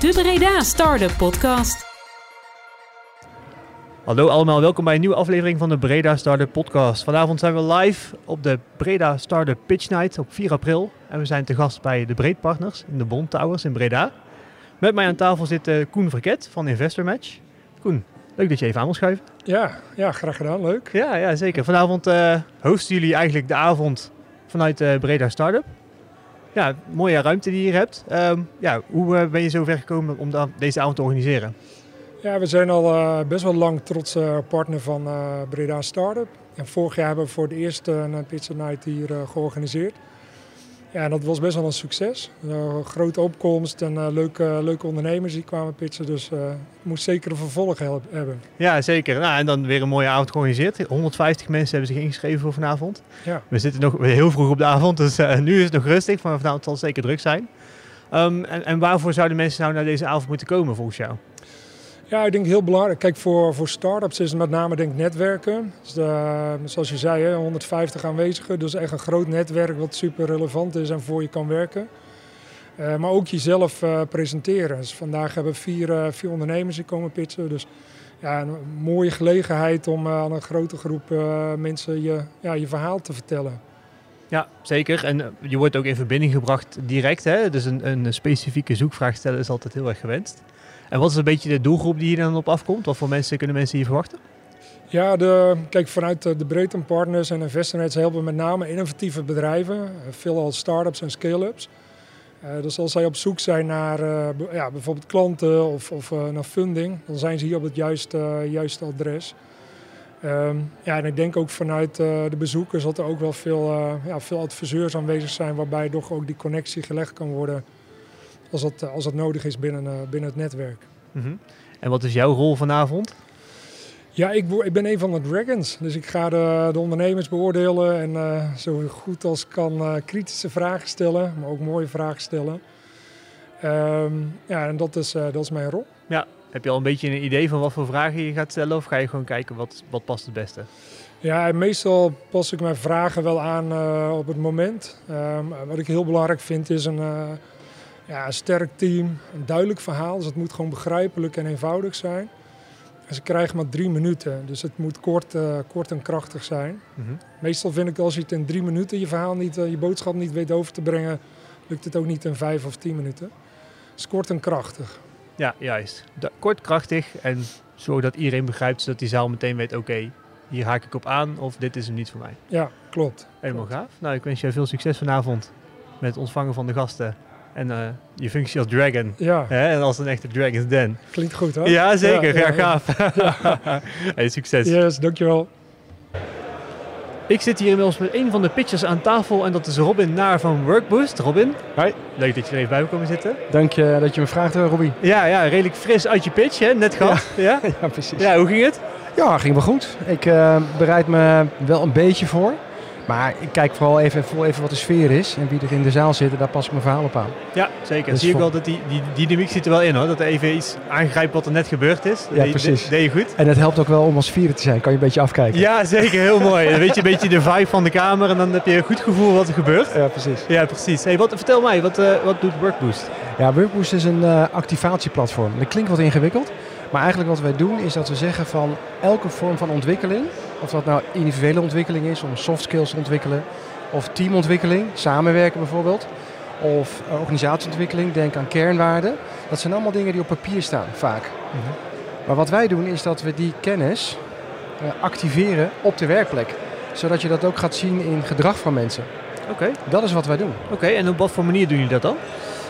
De Breda Startup Podcast. Hallo allemaal, welkom bij een nieuwe aflevering van de Breda Startup Podcast. Vanavond zijn we live op de Breda Startup Pitch Night op 4 april. En we zijn te gast bij de Breedpartners in de Bond Towers in Breda. Met mij aan tafel zit eh, Koen Verket van Investor Match. Koen, leuk dat je even aan wil schuiven. Ja, ja, graag gedaan. Leuk. Ja, ja zeker. Vanavond eh, hosten jullie eigenlijk de avond vanuit de Breda Startup. Ja, mooie ruimte die je hier hebt. Ehm, ja, hoe eh, ben je zo ver gekomen om deze avond te organiseren? Ja, we zijn al eh, best wel lang trotse partner van eh, Breda Startup. En vorig jaar hebben we voor het eerst eh, een Pizza Night hier eh, georganiseerd. Ja, en dat was best wel een succes. Een grote opkomst en eh, leuke, leuke ondernemers die kwamen pitchen. Dus eh, het moest zeker een vervolg hebben. Ja, zeker. Nou, en dan weer een mooie avond georganiseerd. 150 mensen hebben zich ingeschreven voor vanavond. Ja. We zitten nog heel vroeg op de avond, dus eh, nu is het nog rustig. Maar vanavond zal het zeker druk zijn. Ehm, en, en waarvoor zouden mensen nou naar deze avond moeten komen volgens jou? Ja, ik denk heel belangrijk. Kijk, voor, voor start-ups is het met name denk netwerken. Dus de, zoals je zei, hè, 150 aanwezigen. Dus echt een groot netwerk wat super relevant is en voor je kan werken. Eh, maar ook jezelf eh, presenteren. Dus vandaag hebben vier, eh, vier ondernemers die komen pitchen. Dus ja, een mooie gelegenheid om eh, aan een grote groep eh, mensen je, ja, je verhaal te vertellen. Ja, zeker. En eh, je wordt ook in verbinding gebracht direct. Hè? Dus een, een specifieke zoekvraag stellen is altijd heel erg gewenst. En wat is een beetje de doelgroep die hier dan op afkomt? Wat voor mensen kunnen mensen hier verwachten? Ja, de, kijk, vanuit eh, de Breedte Partners en InvestorNets helpen we met name innovatieve bedrijven, eh, veelal start-ups en scale-ups. Eh, dus als zij op zoek zijn naar ja, bijvoorbeeld klanten of, of naar funding, dan zijn ze hier op het juiste, juiste adres. Ehm, ja, en ik denk ook vanuit de bezoekers dat er ook wel veel, ja, veel adviseurs aanwezig zijn, waarbij toch ook die connectie gelegd kan worden als dat, eh, als dat nodig is binnen, eh, binnen het netwerk. Mhm. En wat is jouw rol vanavond? Ja, ik, ik ben een van de Dragons. Dus ik ga de, de ondernemers beoordelen en eh, zo goed als kan kritische vragen stellen, maar ook mooie vragen stellen. Ehm, ja, en dat is, dat is mijn rol. Heb je al een beetje een idee van wat voor vragen je gaat stellen? Of ga je gewoon kijken wat, wat past het beste? Ja, meestal pas ik mijn vragen wel aan op het moment. Ehm, wat ik heel belangrijk vind is een, ja, een sterk team, een duidelijk verhaal. Dus het moet gewoon begrijpelijk en eenvoudig zijn. En ze krijgen maar drie minuten, dus het moet kort, eh, kort en krachtig zijn. Mhm. Meestal vind ik als je het in drie minuten je verhaal niet, eh, je boodschap niet weet over te brengen, lukt het ook niet in vijf of tien minuten. Dus kort en krachtig. Ja, juist. Da- kort, krachtig en zodat iedereen begrijpt, zodat die zaal meteen weet, oké, hier haak ik op aan of dit is hem niet voor mij. Ja, klopt. Helemaal gaaf. Nou, ik wens je veel succes vanavond met het ontvangen van de gasten en eh, je functie als dragon. Ja, Hè? En als een echte Dragon's Den. klinkt goed hè? Ja, zeker. Ja, Ja, ja, gaaf. hey, succes. Yes, dankjewel. Ik zit hier inmiddels met een van de pitchers aan tafel en dat is Robin Naar van Workboost. Robin, Hi. leuk dat je er even bij wil komen zitten. Dank je dat je me vraagt, eh, Robbie. Ja, ja, redelijk fris uit je pitch, hè? net gehad. Ja. Ja, precies. Ja. hoe ging het? Ja, ging wel goed. Ik eh, bereid me wel een beetje voor. Maar ik kijk vooral even, voel even wat de sfeer is. En wie er in de zaal zit, daar pas ik mijn verhaal op aan. Ja, zeker. Dus Zie ik wel dat die, die, die dynamiek zit er wel in hoor. Dat er even iets aangrijpt wat er net gebeurd is. Dat Ja, deed- precies. dat deed je goed. En het helpt ook wel om als vieren te zijn. Kan je een beetje afkijken. Ja, zeker. Heel mooi. Dan weet je een beetje de vibe van de kamer en dan heb je een goed gevoel wat er gebeurt. Ja, precies. Ja, precies. Hey, wat, vertel mij, wat, eh, wat doet Workboost? Ja, Workboost is een eh, activatieplatform. Dat klinkt wat ingewikkeld. Maar eigenlijk wat wij doen is dat we zeggen van elke vorm van ontwikkeling. Of dat nou individuele ontwikkeling is om soft skills te ontwikkelen. Of teamontwikkeling, samenwerken bijvoorbeeld. Of eh, organisatieontwikkeling, denk aan kernwaarden. Dat zijn allemaal dingen die op papier staan, vaak. Maar wat wij doen is dat we die kennis eh, activeren op de werkplek. Zodat je dat ook gaat zien in gedrag van mensen. Oké, Dat is wat wij doen. oké. En op wat voor manier doen jullie dat dan?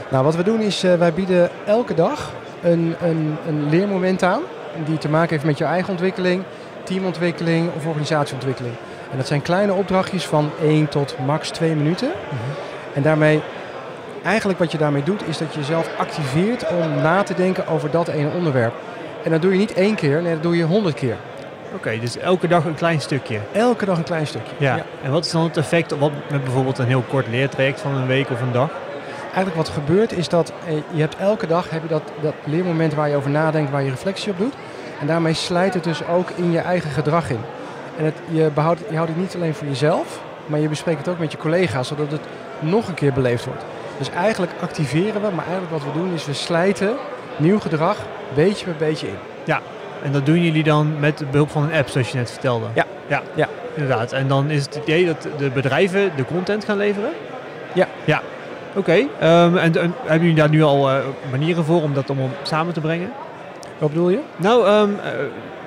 Nou, wat we doen is, eh, wij bieden elke dag een, een, een leermoment aan. Die te maken heeft met je eigen ontwikkeling, teamontwikkeling of organisatieontwikkeling. En dat zijn kleine opdrachtjes van 1 tot max 2 minuten. En daarmee, eigenlijk wat je daarmee doet, is dat je jezelf activeert om na te denken over dat ene onderwerp. En dat doe je niet één keer, nee, dat doe je honderd keer. Oké, dus elke dag een klein stukje. Elke dag een klein stukje. Ja. En wat is dan het effect wat, met bijvoorbeeld een heel kort leertraject van een week of een dag? Eigenlijk wat er gebeurt is dat eh, je hebt elke dag heb je dat, dat leermoment waar je over nadenkt, waar je reflectie op doet. En daarmee slijt het dus ook in je eigen gedrag in. En het, je, behoudt, je houdt het niet alleen voor jezelf, maar je bespreekt het ook met je collega's, zodat het nog een keer beleefd wordt. Dus eigenlijk activeren we, maar eigenlijk wat we doen is we slijten nieuw gedrag beetje bij beetje in. En dat doen jullie dan met behulp van een app, zoals je net vertelde? Ja. Ja, Ja. inderdaad. En dan is het idee dat de bedrijven de content gaan leveren? Ja. Ja, oké. Ehm, en, en hebben jullie daar nu al eh, manieren voor om dat allemaal samen te brengen? Wat bedoel je? Nou, ehm, eh,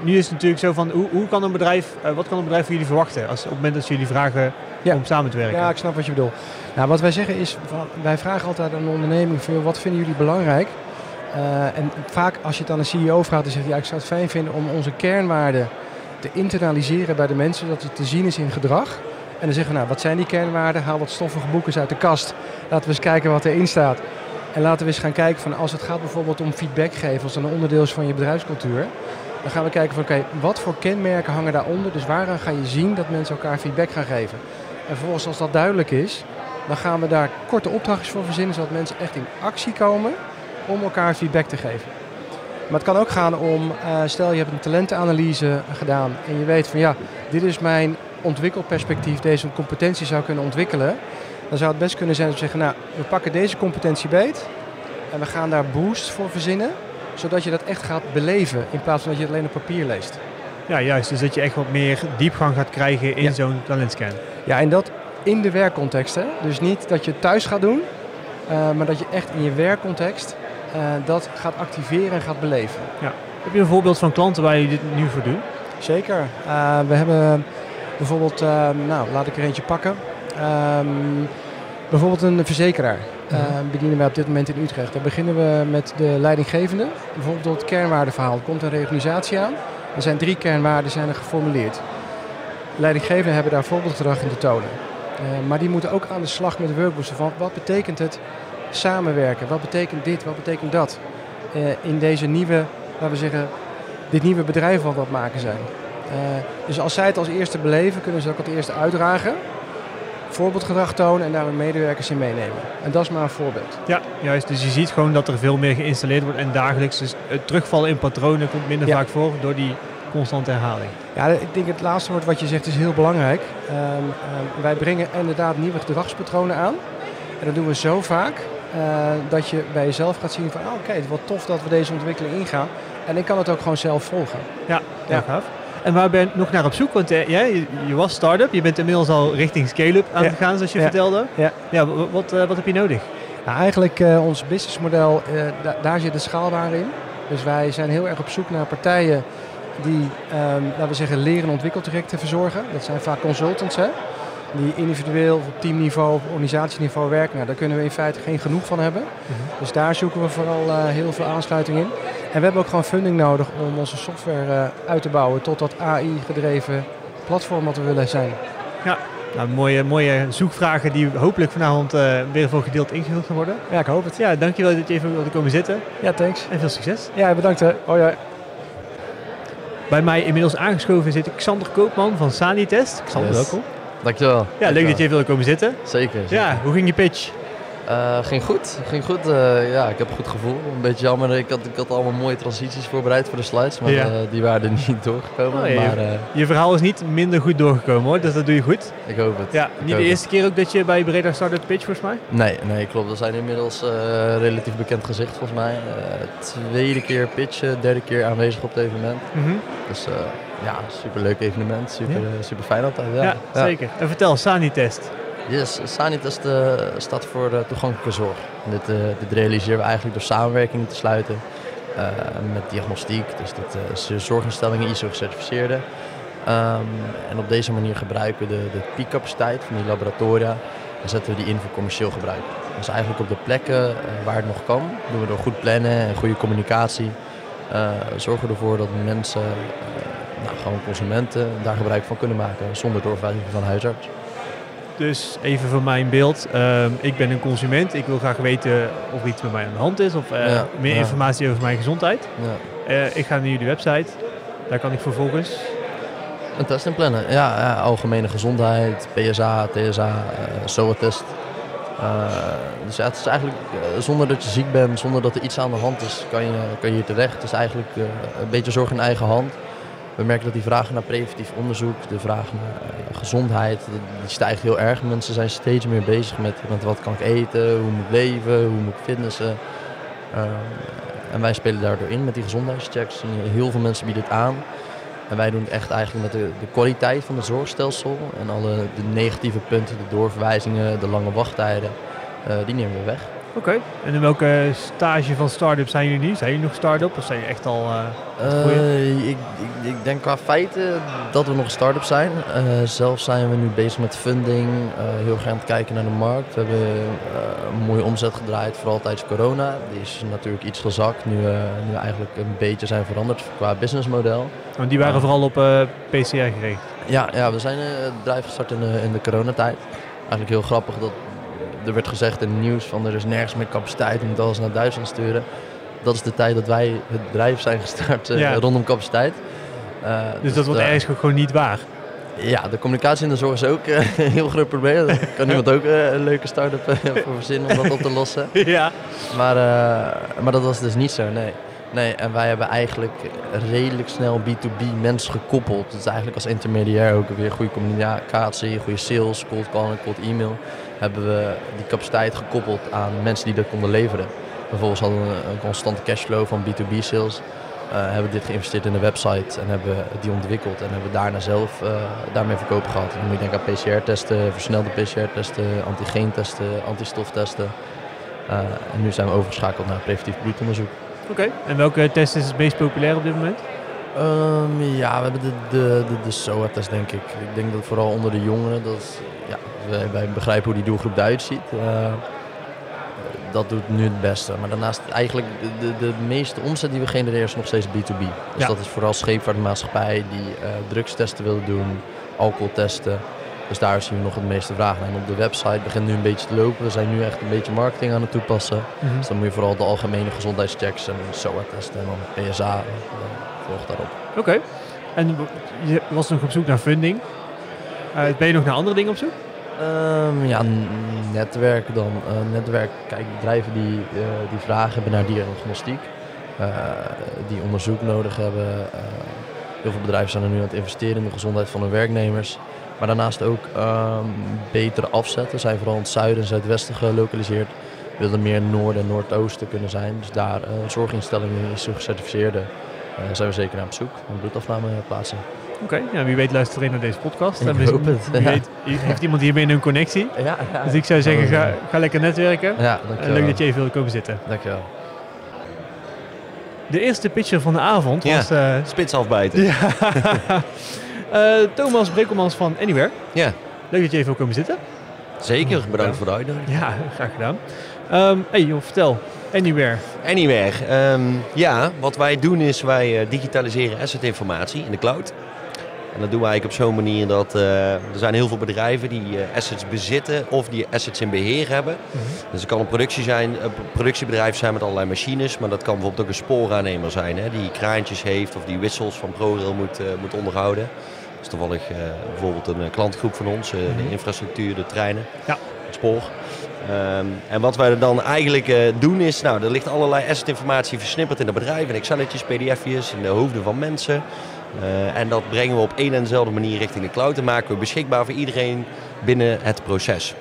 nu is het natuurlijk zo van, hoe, hoe kan een bedrijf, eh, wat kan een bedrijf van jullie verwachten als, op het moment dat jullie vragen Ja. om samen te werken? Ja, ik snap wat je bedoelt. Nou, wat wij zeggen is, wij vragen altijd aan een onderneming joh, wat vinden jullie belangrijk? Eh, en vaak als je het aan een CEO vraagt, dan zegt hij, ja, ik zou het fijn vinden om onze kernwaarden te internaliseren bij de mensen, dat het te zien is in gedrag. En dan zeggen we, nou, wat zijn die kernwaarden? Haal wat stoffige boeken uit de kast. Laten we eens kijken wat erin staat. En laten we eens gaan kijken van, als het gaat bijvoorbeeld om feedback geven, als een onderdeel is van je bedrijfscultuur. Dan gaan we kijken van, oké, wat voor kenmerken hangen daaronder? Dus waaraan ga je zien dat mensen elkaar feedback gaan geven? En vervolgens, als dat duidelijk is, dan gaan we daar korte opdrachtjes voor verzinnen, zodat mensen echt in actie komen om elkaar feedback te geven. Maar het kan ook gaan om, eh, stel je hebt een talentenanalyse gedaan en je weet van ja, dit is mijn ontwikkelperspectief, deze competentie zou kunnen ontwikkelen. Dan zou het best kunnen zijn dat we zeggen, nou, we pakken deze competentie beet en we gaan daar boost voor verzinnen, zodat je dat echt gaat beleven in plaats van dat je het alleen op papier leest. Ja, juist. Dus dat je echt wat meer diepgang gaat krijgen in Ja. zo'n talentscan. Ja, en dat in de werkcontext. Hè? Dus niet dat je het thuis gaat doen, eh, maar dat je echt in je werkcontext eh, dat gaat activeren en gaat beleven. Heb je een voorbeeld van klanten waar je dit nu voor doet? Zeker. Eh, we hebben bijvoorbeeld, nou laat ik er eentje pakken. Ehm, bijvoorbeeld een verzekeraar. eh, Mhm. bedienen wij op dit moment in Utrecht. Daar beginnen we met de leidinggevende. Bijvoorbeeld door het kernwaardeverhaal. Er komt een reorganisatie aan. Er zijn drie kernwaarden zijn er geformuleerd. Leidinggevenden hebben daar voorbeeldgedrag in te tonen. Eh, maar die moeten ook aan de slag met de workbooks van wat betekent het samenwerken? Wat betekent dit? Wat betekent dat? Eh, in deze nieuwe, laten we zeggen, dit nieuwe bedrijf wat we aan het maken zijn. Eh, dus als zij het als eerste beleven, kunnen ze ook het eerste uitdragen. Voorbeeldgedrag tonen en daar hun medewerkers in meenemen. En dat is maar een voorbeeld. Ja, juist. Dus je ziet gewoon dat er veel meer geïnstalleerd wordt en dagelijks. Dus het terugvallen in patronen komt minder Ja. vaak voor door die constante herhaling. Ja, ik denk het laatste woord wat je zegt is heel belangrijk. Ehm, ehm, wij brengen inderdaad nieuwe gedragspatronen aan. En dat doen we zo vaak eh, dat je bij jezelf gaat zien van... Oh, oké, wat tof dat we deze ontwikkeling ingaan. En ik kan het ook gewoon zelf volgen. Ja, heel Ja. gaaf. En waar ben je nog naar op zoek? Want eh, jij, je, je was start-up, je bent inmiddels al richting scale-up aan het gaan, zoals je vertelde. Ja. ja wa- wat, eh, wat heb je nodig? Nou, eigenlijk eh, ons businessmodel, da- daar zit de schaalbaar in. Dus wij zijn heel erg op zoek naar partijen die, ehm, laten we zeggen, leren- en ontwikkeltrajecten verzorgen. Dat zijn vaak consultants, hè? Die individueel op teamniveau organisatieniveau werken. Nou, daar kunnen we in feite geen genoeg van hebben. Dus daar zoeken we vooral heel veel aansluiting in. En we hebben ook gewoon funding nodig om onze software eh, uit te bouwen tot dat AI-gedreven platform wat we willen zijn. Nou, mooie, mooie zoekvragen die hopelijk vanavond eh, weer voor gedeeld ingevuld gaan worden. Ja, ik hoop het. Ja, dankjewel dat je even wilde komen zitten Ja, thanks. en veel succes. Ja, bedankt hè. Oh ja. Bij mij inmiddels aangeschoven zit Xander Koopman van Sanitest. Xander, Yes. welkom. Dankjewel. Ja, leuk Dankjewel. dat je even wilde komen zitten. Zeker. zeker. Ja, hoe ging je pitch? Eh, ging goed. Ging goed. Eh, ja, ik heb een goed gevoel. Een beetje jammer. Ik had, ik had allemaal mooie transities voorbereid voor de slides, maar Ja. eh, die waren er niet doorgekomen. Oh, maar eh, Je verhaal is niet minder goed doorgekomen hoor, dus dat doe je goed. ik hoop het. Ja, Ik niet de eerste keer ook dat je bij Breda Startup pitch volgens mij? Nee, nee, klopt. We zijn inmiddels relatief bekend gezicht volgens mij. Tweede keer pitchen, derde keer aanwezig op het evenement. Dus eh, ja, superleuk evenement. Super, Ja. super fijn altijd. Ja, Ja, zeker. En vertel, Sanitest. Yes, Sanitest eh, staat voor toegankelijke zorg. Dit, eh, dit realiseren we eigenlijk door samenwerking te sluiten eh, met diagnostiek. Dus dat de zorginstellingen ISO gecertificeerde. Ehm, en op deze manier gebruiken we de, de piekcapaciteit van die laboratoria en zetten we die in voor commercieel gebruik. Dus eigenlijk op de plekken waar het nog kan, doen we door goed plannen en goede communicatie. zorgen we ervoor dat mensen, nou, gewoon consumenten, daar gebruik van kunnen maken zonder doorverwijzing van huisarts. Dus even voor mijn beeld. Ehm, ik ben een consument. Ik wil graag weten of er iets met mij aan de hand is of eh, Ja, meer ja. informatie over mijn gezondheid. Ja. Eh, ik ga naar jullie website. Daar kan ik vervolgens. Een test inplannen. Ja, ja, algemene gezondheid, PSA, TSA, eh SOA-test. Dus ja, het is eigenlijk zonder dat je ziek bent, zonder dat er iets aan de hand is, kan je, kan je hier terecht. Het is eigenlijk een beetje zorg in eigen hand. We merken dat die vragen naar preventief onderzoek, de vraag naar eh, gezondheid, die stijgt heel erg. Mensen zijn steeds meer bezig met, met wat kan ik eten, hoe moet ik leven, hoe moet ik fitnessen. Eh, en wij spelen daardoor in met die gezondheidschecks. Heel veel mensen bieden het aan. En wij doen het echt eigenlijk met de, de kwaliteit van het zorgstelsel. En alle de negatieve punten, de doorverwijzingen, de lange wachttijden, eh, die nemen we weg. Oké. En in welke stage van start-up zijn jullie nu? Zijn jullie nog start-up of zijn jullie echt al... eh. Eh, ik, ik, ik denk qua feiten dat we nog een start-up zijn. Eh, zelf zijn we nu bezig met funding, eh, heel erg aan het kijken naar de markt. We hebben eh, een mooie omzet gedraaid, vooral tijdens corona. Die is natuurlijk iets gezakt, nu, eh, nu we eigenlijk een beetje zijn veranderd qua businessmodel. want die waren vooral op eh, PCR gericht. Ja, ja we zijn eh, het bedrijf gestart in de, in de coronatijd. Eigenlijk heel grappig dat er werd gezegd in het nieuws van er is nergens meer capaciteit, we moeten alles naar Duitsland sturen. Dat is de tijd dat wij het bedrijf zijn gestart eh, Ja. rondom capaciteit. Eh, Dus dat wordt ook gewoon niet waar. Ja, de communicatie in de zorg is ook eh, een heel groot probleem. Daar kan iemand ook een leuke start-up voor verzinnen om dat op te lossen. ja. Maar, maar dat was dus niet zo, nee. Nee, en wij hebben eigenlijk redelijk snel B2B mensen gekoppeld. Dus eigenlijk als intermediair ook weer goede communicatie, goede sales, cold calling, cold e-mail. Hebben we die capaciteit gekoppeld aan mensen die dat konden leveren. Vervolgens hadden we een constante cashflow van B2B sales. Eh, hebben dit geïnvesteerd in de website en hebben die ontwikkeld. En hebben daarna zelf eh, daarmee verkopen gehad. Dan moet je denken aan PCR-testen, versnelde PCR-testen, antigeentesten, antistoftesten. Eh, en nu zijn we overgeschakeld naar preventief bloedonderzoek. Oké. En welke test is het meest populair op dit moment? Ehm, ja, we hebben de, de, de, de SOA-test denk ik. Ik denk dat vooral onder de jongeren, dat is, ja, wij, wij begrijpen hoe die doelgroep eruit ziet. Eh, dat doet nu het beste. Maar daarnaast eigenlijk de, de, de meeste omzet die we genereren is nog steeds B2B. Dus Ja. dat is vooral scheepvaartmaatschappij die eh, drugstesten willen doen, alcoholtesten. Dus daar zien we nog het meeste naar. En op de website begint nu een beetje te lopen. We zijn nu echt een beetje marketing aan het toepassen. Dus dan moet je vooral de algemene gezondheidschecks en SOA-testen en dan PSA. eh, volgt daarop. Oké. En je was nog op zoek naar funding. Eh, ben je nog naar andere dingen op zoek? Ehm, ja, netwerk dan. Eh, netwerk, kijk, bedrijven die, die vragen hebben naar diagnostiek. die onderzoek nodig hebben. Heel veel bedrijven zijn er nu aan het investeren in de gezondheid van hun werknemers. Maar daarnaast ook ehm, betere afzetten. Zijn vooral in het zuiden en zuidwesten gelokaliseerd. Willen meer noorden en noordoosten kunnen zijn. Dus daar eh zorginstellingen, ISO gecertificeerde, eh, zijn we zeker naar op zoek. Om bloedafname plaatsen. Oké. Ja, wie weet luistert er naar deze podcast. Ik En wie- hoop het, Wie ja. weet heeft iemand hiermee een connectie. Ja. Dus ik zou zeggen, ga, ga lekker netwerken. Leuk dat je even wil komen zitten. Dankjewel. De eerste pitcher van de avond Ja. was eh, Spits afbijten. ja. Eh, Thomas Brekelmans van Anywhere. Ja. Leuk dat je even wil komen zitten. Zeker, bedankt voor de uitnodiging. Ja, graag gedaan. Ehm hey, joh, vertel. Anywhere. Anywhere. ehm, ja, wat wij doen is wij eh, digitaliseren assetinformatie in de cloud. En dat doen we eigenlijk op zo'n manier dat eh, er zijn heel veel bedrijven die eh, assets bezitten of die assets in beheer hebben. Dus het kan een, productie zijn, een productiebedrijf zijn met allerlei machines, maar dat kan bijvoorbeeld ook een spooraannemer zijn hè, die kraantjes heeft of die wissels van ProRail moet, eh, moet onderhouden. Dat is toevallig eh, bijvoorbeeld een eh, klantgroep van ons, eh, de infrastructuur, de treinen, Ja. het spoor. Ehm, en wat wij dan eigenlijk eh, doen is, nou, er ligt allerlei assetinformatie versnipperd in het bedrijf, in Excelletjes, pdf'jes, in de hoofden van mensen. Eh, en dat brengen we op één en dezelfde manier richting de cloud en maken we beschikbaar voor iedereen binnen het proces.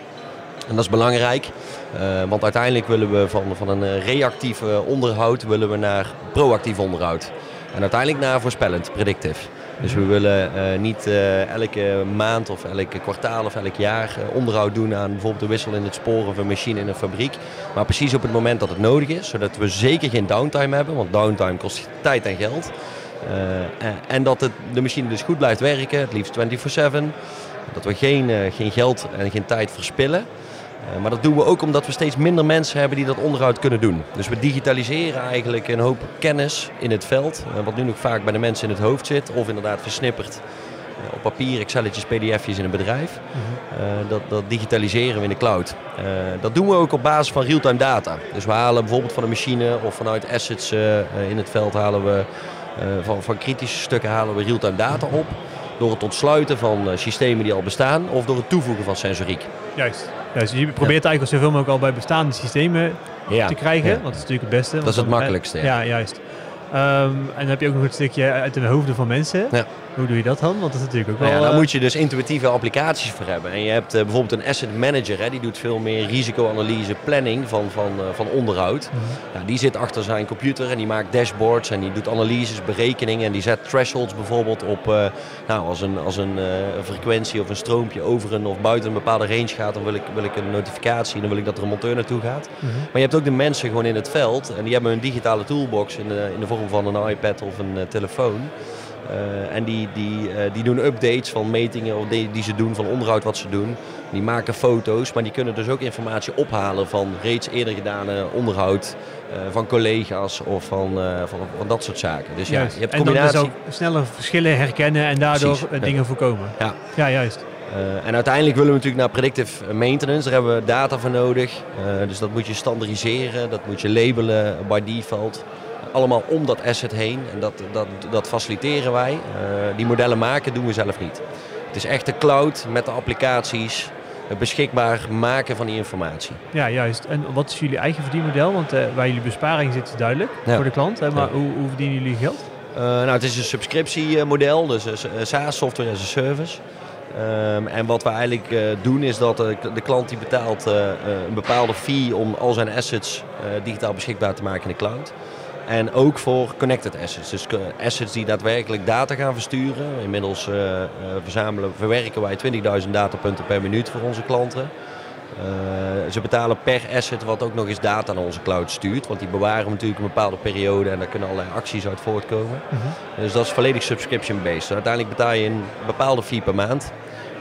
En dat is belangrijk, eh, want uiteindelijk willen we van, van een eh, reactief onderhoud willen we naar proactief onderhoud. En uiteindelijk naar voorspellend, predictive. Dus we willen niet elke maand of elke kwartaal of elk jaar onderhoud doen aan bijvoorbeeld de wissel in het spoor of een machine in een fabriek. Maar precies op het moment dat het nodig is, zodat we zeker geen downtime hebben, want downtime kost tijd en geld. Eh, en- en dat het, de machine dus goed blijft werken, het liefst 24/7. Dat we geen, eh, geen geld en geen tijd verspillen. Eh, maar dat doen we ook omdat we steeds minder mensen hebben die dat onderhoud kunnen doen. Dus we digitaliseren eigenlijk een hoop kennis in het veld. eh, wat nu nog vaak bij de mensen in het hoofd zit. Of inderdaad versnipperd eh, op papier, Excelletjes, pdf'jes in een bedrijf. Eh, dat, dat digitaliseren we in de cloud. Eh, dat doen we ook op basis van real-time data. Dus we halen bijvoorbeeld van een machine of vanuit assets eh, eh, in het veld halen we... eh, van, van kritische stukken halen we real-time data op. Door het ontsluiten van eh, systemen die al bestaan of door het toevoegen van sensoriek. Juist. Juist. Dus je probeert eigenlijk zoveel mogelijk al bij bestaande systemen Ja. te krijgen. Ja. Want dat is natuurlijk het beste. Dat is het makkelijkste, ja. Juist. Ehm, en dan heb je ook nog het stukje uit de hoofden van mensen. Ja. Hoe doe je dat dan? Want dat is natuurlijk ook Nou wel... ja, daar eh, moet je dus intuïtieve applicaties voor hebben. En je hebt eh, bijvoorbeeld een asset manager, hè, die doet veel meer risicoanalyse, planning van, van, eh, van onderhoud. Ja, die zit achter zijn computer en die maakt dashboards en die doet analyses, berekeningen en die zet thresholds bijvoorbeeld op nou, als een, als een frequentie of een stroompje over een of buiten een bepaalde range gaat, dan wil ik, wil ik een notificatie en dan wil ik dat er een monteur naartoe gaat. Mhm. Maar je hebt ook de mensen gewoon in het veld en die hebben een digitale toolbox in de, in de vorm van een iPad of een telefoon. Eh, en die, die, eh, die doen updates van metingen of die, die ze doen, van onderhoud wat ze doen. Die maken foto's, maar die kunnen dus ook informatie ophalen van reeds eerder gedane onderhoud eh, van collega's of van, van, van dat soort zaken. Dus ja, je hebt en dan dus combinatie. ook sneller verschillen herkennen en daardoor Precies, ja. dingen voorkomen. Ja. Ja, juist. En uiteindelijk willen we natuurlijk naar predictive maintenance. Daar hebben we data voor nodig. Dus dat moet je standaardiseren, dat moet je labelen by default. Allemaal om dat asset heen. En dat, dat, dat faciliteren wij. Eh, die modellen maken doen we zelf niet. Het is echt de cloud met de applicaties. Het beschikbaar maken van die informatie. Ja, juist. En wat is jullie eigen verdienmodel? Want eh, waar jullie besparing zit is duidelijk Ja. voor de klant. Hè? Maar Ja. hoe, hoe verdienen jullie geld? Eh, nou, het is een subscriptiemodel, dus SaaS, software as a service. Ehm, en wat we eigenlijk doen is dat de, de klant die betaalt een bepaalde fee om al zijn assets digitaal beschikbaar te maken in de cloud. En ook voor connected assets. Dus co- assets die daadwerkelijk data gaan versturen. Inmiddels eh, eh, verzamelen, verwerken wij 20.000 datapunten per minuut voor onze klanten. Eh, ze betalen per asset wat ook nog eens data naar onze cloud stuurt. Want die bewaren we natuurlijk een bepaalde periode en daar kunnen allerlei acties uit voortkomen. Dus dat is volledig subscription-based. Uiteindelijk betaal je een bepaalde fee per maand.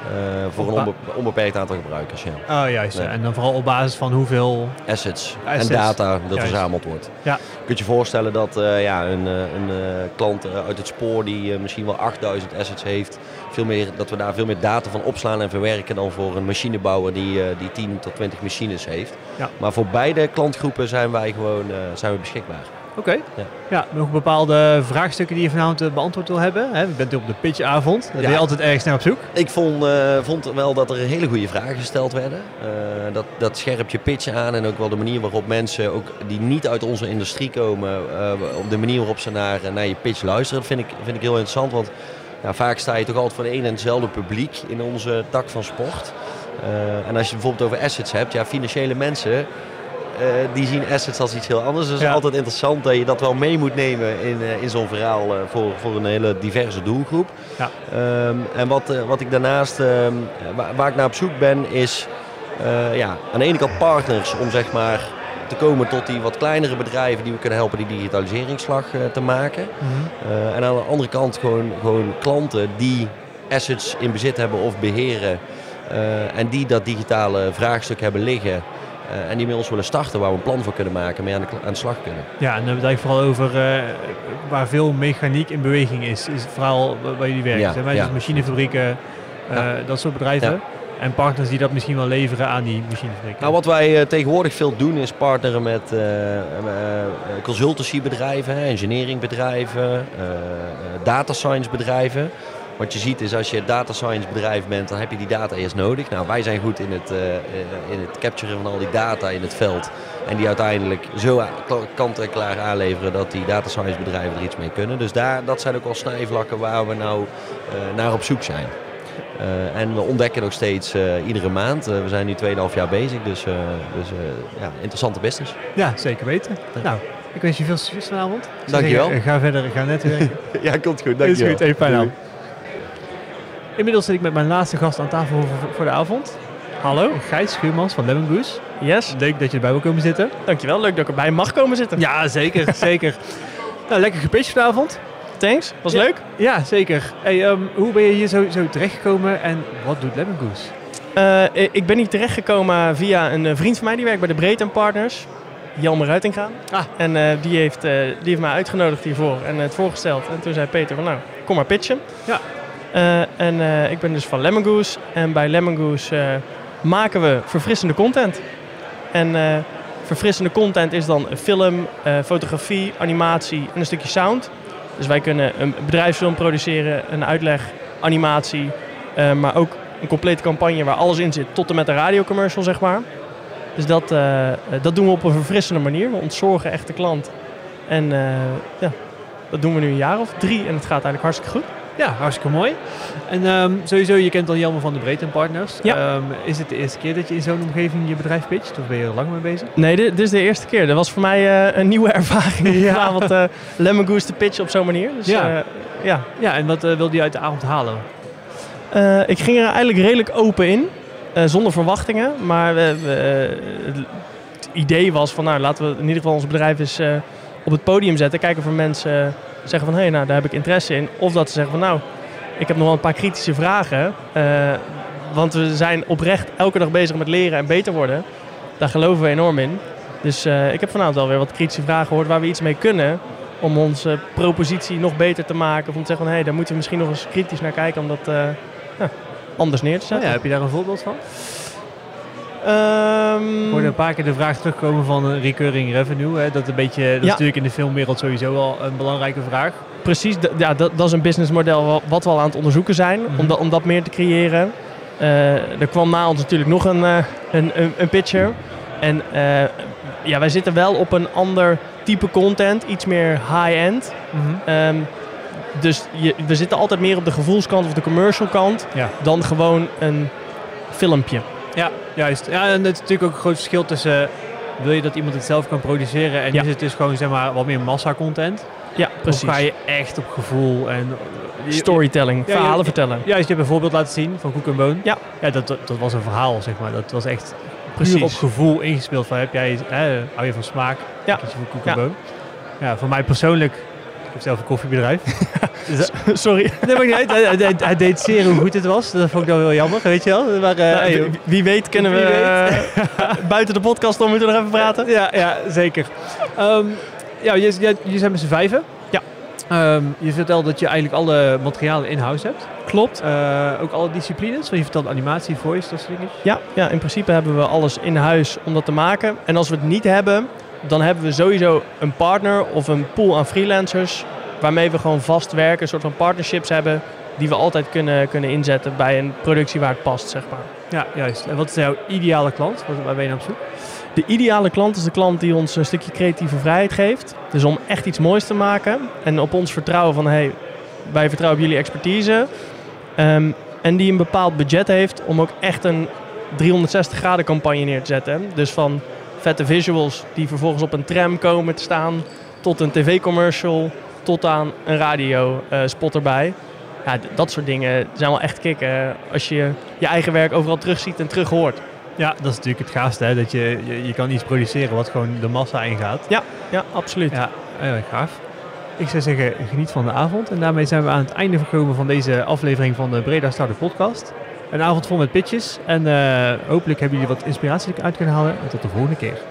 Eh, voor een onbe- onbeperkt aantal gebruikers. Ja. Oh, juist. Nee. En dan vooral op basis van hoeveel... Assets, Assets. en data dat Juist. verzameld wordt. Ja. Je kunt je voorstellen dat eh, ja, een, eh, een klant uit het spoor die misschien wel 8000 assets heeft, veel meer, dat we daar veel meer data van opslaan en verwerken dan voor een machinebouwer die, die 10 tot 20 machines heeft. Ja. Maar voor beide klantgroepen zijn wij gewoon zijn we beschikbaar. Oké. Ja. Ja. nog bepaalde vraagstukken die je vanavond eh, beantwoord wil hebben. Hè? Je bent op de pitchavond. Daar Ja. ben je altijd ergens naar op zoek. Ik vond, eh, vond wel dat er hele goede vragen gesteld werden. Eh, dat, dat scherpt je pitch aan en ook wel de manier waarop mensen ook die niet uit onze industrie komen, eh, op de manier waarop ze naar, naar je pitch luisteren, dat vind ik, vind ik heel interessant. Want ja, vaak sta je toch altijd voor de een en hetzelfde publiek in onze tak van sport. Eh, en als je het bijvoorbeeld over assets hebt, ja, financiële mensen. Eh, die zien assets als iets heel anders. Dus het is altijd interessant dat je dat wel mee moet nemen in, eh, in zo'n verhaal eh, voor, voor een hele diverse doelgroep. Ja. Ehm, en wat, wat ik daarnaast, ehm, waar, waar ik naar op zoek ben, is ja, aan de ene kant partners om zeg maar te komen tot die wat kleinere bedrijven die we kunnen helpen die digitaliseringsslag te maken. Eh, en aan de andere kant gewoon, gewoon klanten die assets in bezit hebben of beheren. eh, en die dat digitale vraagstuk hebben liggen. Eh, en die met ons willen starten waar we een plan voor kunnen maken, mee aan de, aan de slag kunnen. Ja, en dan hebben we het vooral over eh, waar veel mechaniek in beweging is. Is vooral wa- waar jullie werken. Ja, zeg maar. ja. Dus machinefabrieken, eh, dat soort bedrijven. En partners die dat misschien wel leveren aan die machinefabrieken. Nou, wat wij tegenwoordig veel doen is partneren met consultancybedrijven, engineeringbedrijven, data science bedrijven. Wat je ziet is als je data science bedrijf bent, dan heb je die data eerst nodig. Nou, wij zijn goed in het, eh, eh, in het capturen van al die data in het veld. En die uiteindelijk zo a- kla- kant en klaar aanleveren dat die data science bedrijven er iets mee kunnen. Dus daar, dat zijn ook wel snijvlakken waar we nou eh, naar op zoek zijn. En we ontdekken nog steeds iedere maand. We zijn nu 2,5 jaar bezig, dus, dus ja, interessante business. Ja, zeker weten. Nou, ik wens je veel succes vanavond. Ik Dankjewel. zeggen, eh, Ga verder, ga netwerken. ja, komt goed. Is goed, even fijn. Inmiddels zit ik met mijn laatste gast aan tafel voor, voor de avond. Hallo, Gijs Schuurmans van Lemon Goose. yes. Leuk dat je erbij wil komen zitten. Dankjewel, leuk dat ik erbij mag komen zitten. Ja, zeker, zeker. Nou, lekker gepitcht vanavond. Thanks, was Ja. leuk. Ja, zeker. Hey, ehm, hoe ben je hier zo, zo terechtgekomen en wat doet Lemon Goose? Eh, ik ben hier terechtgekomen via een eh, vriend van mij die werkt bij de Breed Partners. Jelmer Ruitinga. Ah. En eh, die, heeft, eh, die heeft mij uitgenodigd hiervoor en het voorgesteld. En toen zei Peter van nou, kom maar pitchen. Ja. Eh, en eh, ik ben dus van Lemon Goose. En bij Lemon Goose eh, maken we verfrissende content. En verfrissende content is dan film, fotografie, animatie en een stukje sound. Dus wij kunnen een bedrijfsfilm produceren, een uitleg, animatie, maar ook een complete campagne waar alles in zit, tot en met een radiocommercial, zeg maar. Dus dat, dat doen we op een verfrissende manier. We ontzorgen echt de klant. En ja, Dat doen we nu een jaar of drie en het gaat eigenlijk hartstikke goed. Ja, hartstikke mooi. En ehm, sowieso, je kent al Jelmer van de Breedte Partners. Ja. Ehm, is het de eerste keer dat je in zo'n omgeving je bedrijf pitcht? Of ben je er lang mee bezig? Nee, dit, is de eerste keer. Dat was voor mij eh, een nieuwe ervaring om Ja. vanavond eh Lemon Goose te pitchen op zo'n manier. Dus, Ja. ja. ja. Ja, en wat eh, wilde je uit de avond halen? Eh, ik ging er eigenlijk redelijk open in, eh, zonder verwachtingen. Maar eh, het, idee was van, nou, laten we in ieder geval ons bedrijf eens eh, op het podium zetten. Kijken of mensen eh, zeggen van, hé, hey, nou, daar heb ik interesse in. Of dat ze zeggen van, nou, ik heb nog wel een paar kritische vragen. eh, want we zijn oprecht elke dag bezig met leren en beter worden. Daar geloven we enorm in. Dus eh, ik heb vanavond alweer wat kritische vragen gehoord waar we iets mee kunnen. Om onze propositie nog beter te maken. Of om te zeggen van, hé, hey, daar moeten we misschien nog eens kritisch naar kijken. Om dat anders neer te zetten. ja, heb je daar een voorbeeld van? Ik hoorde een paar keer de vraag terugkomen van een recurring revenue. Hè? Dat, een beetje, dat is natuurlijk in de filmwereld sowieso al een belangrijke vraag. Precies, ja, dat, dat is een businessmodel wa- wat we al aan het onderzoeken zijn. Mhm. om, dat, om dat meer te creëren. Eh, er kwam na ons natuurlijk nog een, eh, een, een, een pitcher. En eh, ja, wij zitten wel op een ander type content. Iets meer high-end. Ehm, dus je, we zitten altijd meer op de gevoelskant of de commercial kant. Ja. Dan gewoon een filmpje. Ja, juist. Ja, en het is natuurlijk ook een groot verschil tussen... Wil je dat iemand het zelf kan produceren en Ja. is het dus gewoon zeg maar wat meer massa-content? Ja, precies. Of ga je echt op gevoel en... je- Storytelling, Ja, verhalen vertellen. Juist, je hebt een voorbeeld laten zien van Koek en Boon. Ja. ja dat, dat, dat was een verhaal, zeg maar. Dat was echt Precies. puur op gevoel ingespeeld. Van, heb jij, hè, hou je van smaak? Ja. Kies je voor Koek Ja. en Boon? Ja, voor mij persoonlijk... Ik heb zelf een koffiebedrijf. Dus, eh, Sorry. nee, maar niet. Hij, hij- hij deed zeer hoe goed het was. Dat vond ik dan wel jammer, weet je wel. Maar, eh, Nou, hey, wie- weet kunnen we eh, buiten de podcast om moeten we nog even praten. Ja, ja zeker. Ehm, ja, je, je, je zijn met z'n vijven. Ja. Ehm, je vertelde dat je eigenlijk alle materialen in-house hebt. Klopt. Ook alle disciplines. Want je vertelt animatie, voice, dat soort dingen. Ja, ja, in principe hebben we alles in huis om dat te maken. En als we het niet hebben, dan hebben we sowieso een partner of een pool aan freelancers. Waarmee we gewoon vast werken, een soort van partnerships hebben. Die we altijd kunnen, kunnen inzetten bij een productie waar het past, zeg maar. Ja, juist. En wat is jouw ideale klant? Wat, waar ben je naar op zoek? De ideale klant is de klant die ons een stukje creatieve vrijheid geeft. Dus om echt iets moois te maken. En op ons vertrouwen van, hey, wij vertrouwen op jullie expertise. Ehm, en die een bepaald budget heeft om ook echt een 360 graden campagne neer te zetten. Dus van vette visuals die vervolgens op een tram komen te staan. Tot een tv-commercial. Tot aan een radio eh, spot erbij. Ja, dat soort dingen zijn wel echt kicken. Als je je eigen werk overal terugziet en terug hoort. Ja, dat is natuurlijk het gaafste. Hè? Dat je, je, je kan iets produceren wat gewoon de massa ingaat. Ja, absoluut. Ja, heel erg gaaf. Ik zou zeggen, geniet van de avond. En daarmee zijn we aan het einde gekomen van deze aflevering van de Breda Starter podcast. Een avond vol met pitches. En eh, hopelijk hebben jullie wat inspiratie uit kunnen halen. En tot de volgende keer.